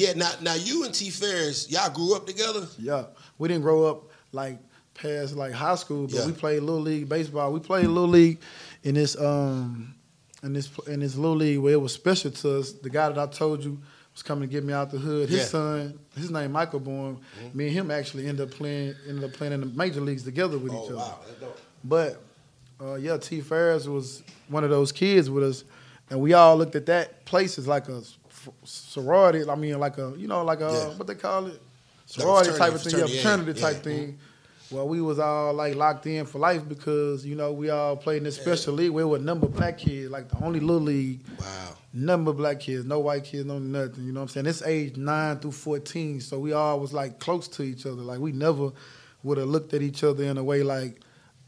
Yeah, now now you and T Farris, y'all grew up together. Yeah, we didn't grow up like past like high school, but Yeah. we played little league baseball. We played little league in this um in this in this little league where it was special to us. The guy that I told you was coming to get me out the hood. His Yeah. son, his name Michael Bourn. Me and him actually ended up playing ended up playing in the major leagues together with Oh each other. wow, that's dope. But uh, yeah, T. Farris was one of those kids with us, and we all looked at that place as like a sorority. I mean, like a you know, like a Yeah. what they call it, sorority type of thing, yeah, fraternity, yeah, type thing. Well, we was all like locked in for life because you know we all played in this special league where it was number of black kids, like the only little league, Wow. number of black kids, no white kids, no nothing. You know what I'm saying? This age nine through fourteen, so we all was like close to each other. Like we never would have looked at each other in a way like,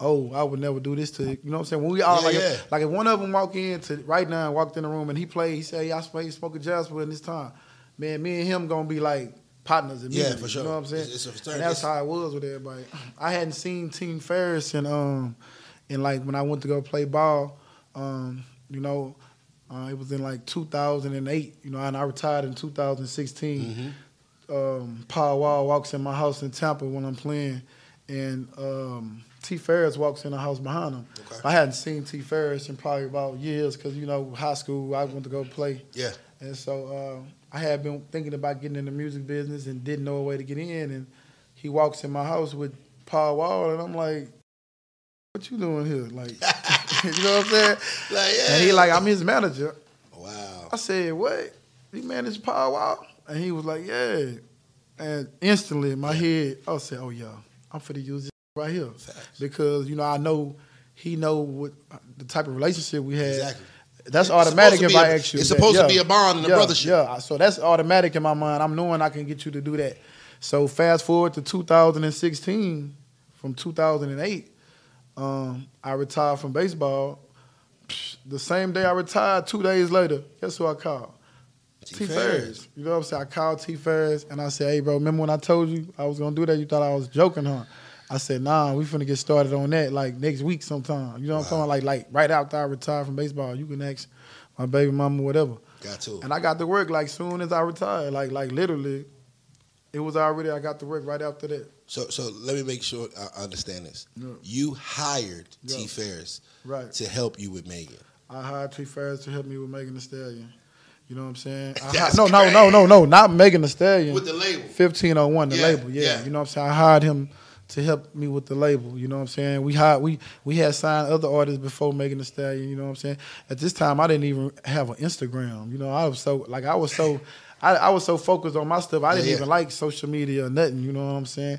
oh, I would never do this to you know what I'm saying? When we all Yeah, like, yeah. If, like if one of them walk in to right now and walked in the room and he played, he said, "Yeah, I smoke, smoke a Jasper in this time." Man, me and him gonna be like partners immediately. for sure. You know what I'm saying? It's- it's and that's how it was with everybody. I hadn't seen Team Farris and um and like when I went to go play ball, um, you know, uh, it was in like 2008, you know, and I retired in 2016. Um, Paul Wall walks in my house in Tampa when I'm playing, and um, T. Farris walks in the house behind him. Okay. I hadn't seen T. Farris in probably about years because, you know, high school, I went to go play. Yeah. And so uh, I had been thinking about getting in the music business and didn't know a way to get in. And he walks in my house with Paul Wall, and I'm like, "What you doing here?" Like, you know what I'm saying? Like, yeah. And he like, "I'm his manager." Wow. I said, "What? You manage Paul Wall?" And he was like, "Yeah." And instantly in my head, I said, "Oh yeah, I'm finna use this right here Facts. because you know I know he know what the type of relationship we had." Exactly. That's It's automatic if I a- ask you. it's that. supposed to be a bond and a yeah, brothership. Yeah, so that's automatic in my mind. I'm knowing I can get you to do that. So fast forward to 2016, from 2008, um, I retired from baseball. The same day I retired, two days later, guess who I called? T. T. Farris. Farris. You know what I'm saying? I called T. Farris and I said, hey, bro, remember when I told you I was going to do that? You thought I was joking, huh? I said, nah, we finna get started on that like next week sometime. You know what I'm talking about? Like, like right after I retire from baseball, you can ask my baby mama whatever. Got to. And I got to work like soon as I retired. Like, like literally, it was already, I got to work right after that. So so let me make sure I understand this. Yeah. You hired T. Farris Right. to help you with Megan. I hired T. Farris to help me with Megan Thee Stallion. You know what I'm saying? I That's hi- no, no, no, no, no, not Megan Thee Stallion. With the label. 1501, the Yeah, label. Yeah. yeah. You know what I'm saying? I hired him to help me with the label. You know what I'm saying? We hired we we had signed other artists before Megan Thee Stallion, you know what I'm saying? At this time I didn't even have an Instagram. You know, I was so like I was so I, I was so focused on my stuff. I didn't Yeah, yeah. even like social media or nothing, you know what I'm saying?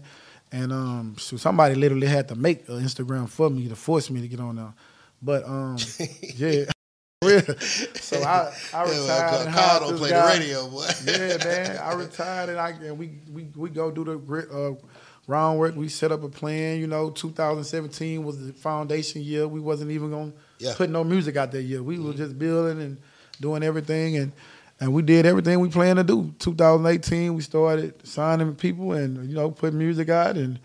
And um so somebody literally had to make an Instagram for me to force me to get on there. But um yeah. So I, I Yeah, retired. and Carl don't play guy. the radio, boy. Yeah, man. I retired and I and we we we go do the grit uh groundwork. We set up a plan. You know, 2017 was the foundation year. We wasn't even gonna Yeah. Mm-hmm. put no music out that year. We were just building and doing everything and. And we did everything we planned to do. 2018, we started signing people and you know putting music out and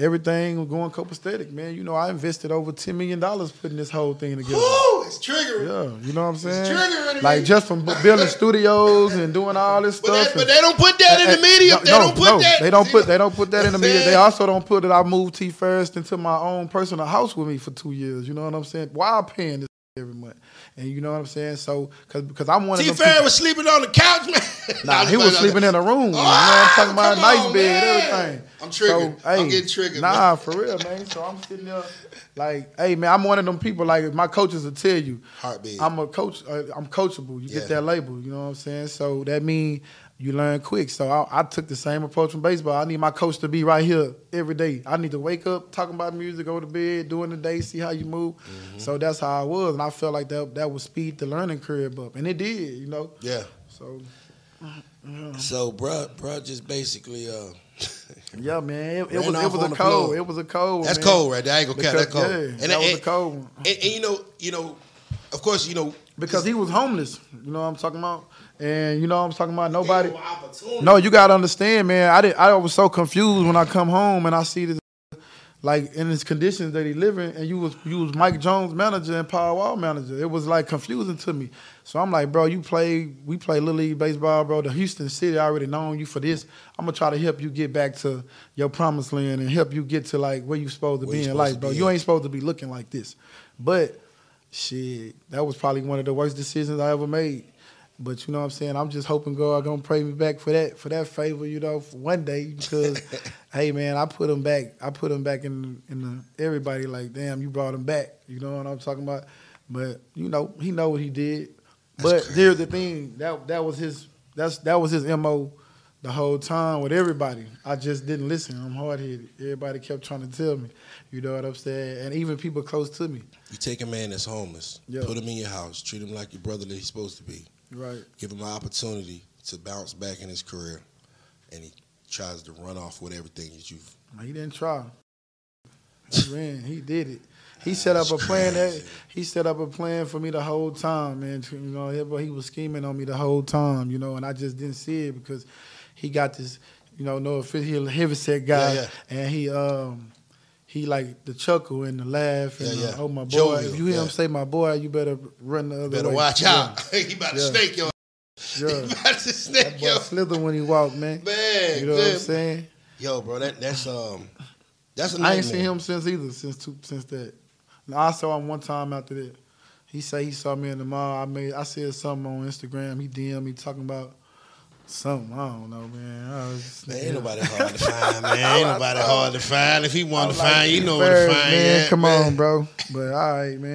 everything was going copacetic, man. You know, I invested over ten million dollars putting this whole thing together. Woo! It's triggering. Yeah, you know what I'm saying? triggering Like just from building studios and doing all this But, stuff. that, but they don't put that in the eh, eh, media. no, they no, don't put no, that. They don't put. They don't put that in the media. They also don't put that I moved T Farris into my own personal house with me for two years. You know what I'm saying? While paying this every month, and you know what I'm saying. So, cause because I'm one of T. them. Farris people- was sleeping on the couch, man. Nah, he was sleeping in a room. you know, I'm talking about a nice on, bed, man. everything. I'm triggered. I'm getting triggered, Nah, for real, man. So I'm sitting there, like, hey, man, I'm one of them people. Like, my coaches will tell you, Heartbeat. I'm a coach. Uh, I'm coachable. You Yeah. get that label. You know what I'm saying? So that means you learn quick. So I, I took the same approach from baseball. I need my coach to be right here every day. I need to wake up, talking about music, go to bed, doing the day, see how you move. Mm-hmm. So that's how I was, and I felt like that that would speed the learning curve up, and it did. You know. yeah. So So, bruh, bruh, just basically, uh, yeah, man, it, it was it was a cold. It was a cold. that's man. cold, right there. I ain't gonna count that cold. yeah, and, that was and, a cold and, and you know, you know, of course, you know, Because he was homeless. You know what I'm talking about? And you know what I'm talking about? Nobody. Gave him opportunity. No, you gotta understand, man. I did. I was so confused when I come home and I see this like in his conditions that he living, and you was you was Mike Jones manager and Paul Wall manager. It was like confusing to me. So I'm like, bro, you play we play little league baseball, bro. The Houston City already known you for this. I'm gonna try to help you get back to your promised land and help you get to like where you supposed to Where be in life, bro. You ain't supposed to be looking like this. But shit, that was probably one of the worst decisions I ever made. But you know what I'm saying? I'm just hoping God gonna pray me back for that for that favor, you know, for one day because hey man, I put him back. I put him back in in the everybody like, damn, you brought him back. You know what I'm talking about? But you know, he know what he did. That's but here's the thing, that that was his that's that was his MO the whole time with everybody. I just didn't listen. I'm hard headed. Everybody kept trying to tell me. You know what I'm saying? And even people close to me. You take a man that's homeless, Yeah. put him in your house, treat him like your brother that he's supposed to be, Right. give him an opportunity to bounce back in his career, and he tries to run off with everything that you've. He didn't try. He ran. He did it. He set up a plan that he set up a plan for me the whole time, man. You know, he, he was scheming on me the whole time, you know, and I just didn't see it because he got this, you know, no offense, he a heavy set guy, Yeah, and he um he like the chuckle and the laugh and Yeah, the, oh my boy. Jovial, if you hear him say my boy, you better run the other Better way. watch Yeah, out. he about to snake your. Yeah. He about to snake That boy your. slither when he walk, man. Man, You know what I'm saying? Yo, bro, that that's um, that's a I ain't seen him since either, since two, since that. And I saw him one time after that. He say he saw me in the mall. I made I said something on Instagram. He DM me talking about something. I don't know, man. I just, Man, ain't nobody hard to find, man. Ain't nobody hard to find. If he want to like, find, you know where to find. man. yeah, Come man. on, bro. But all right, man.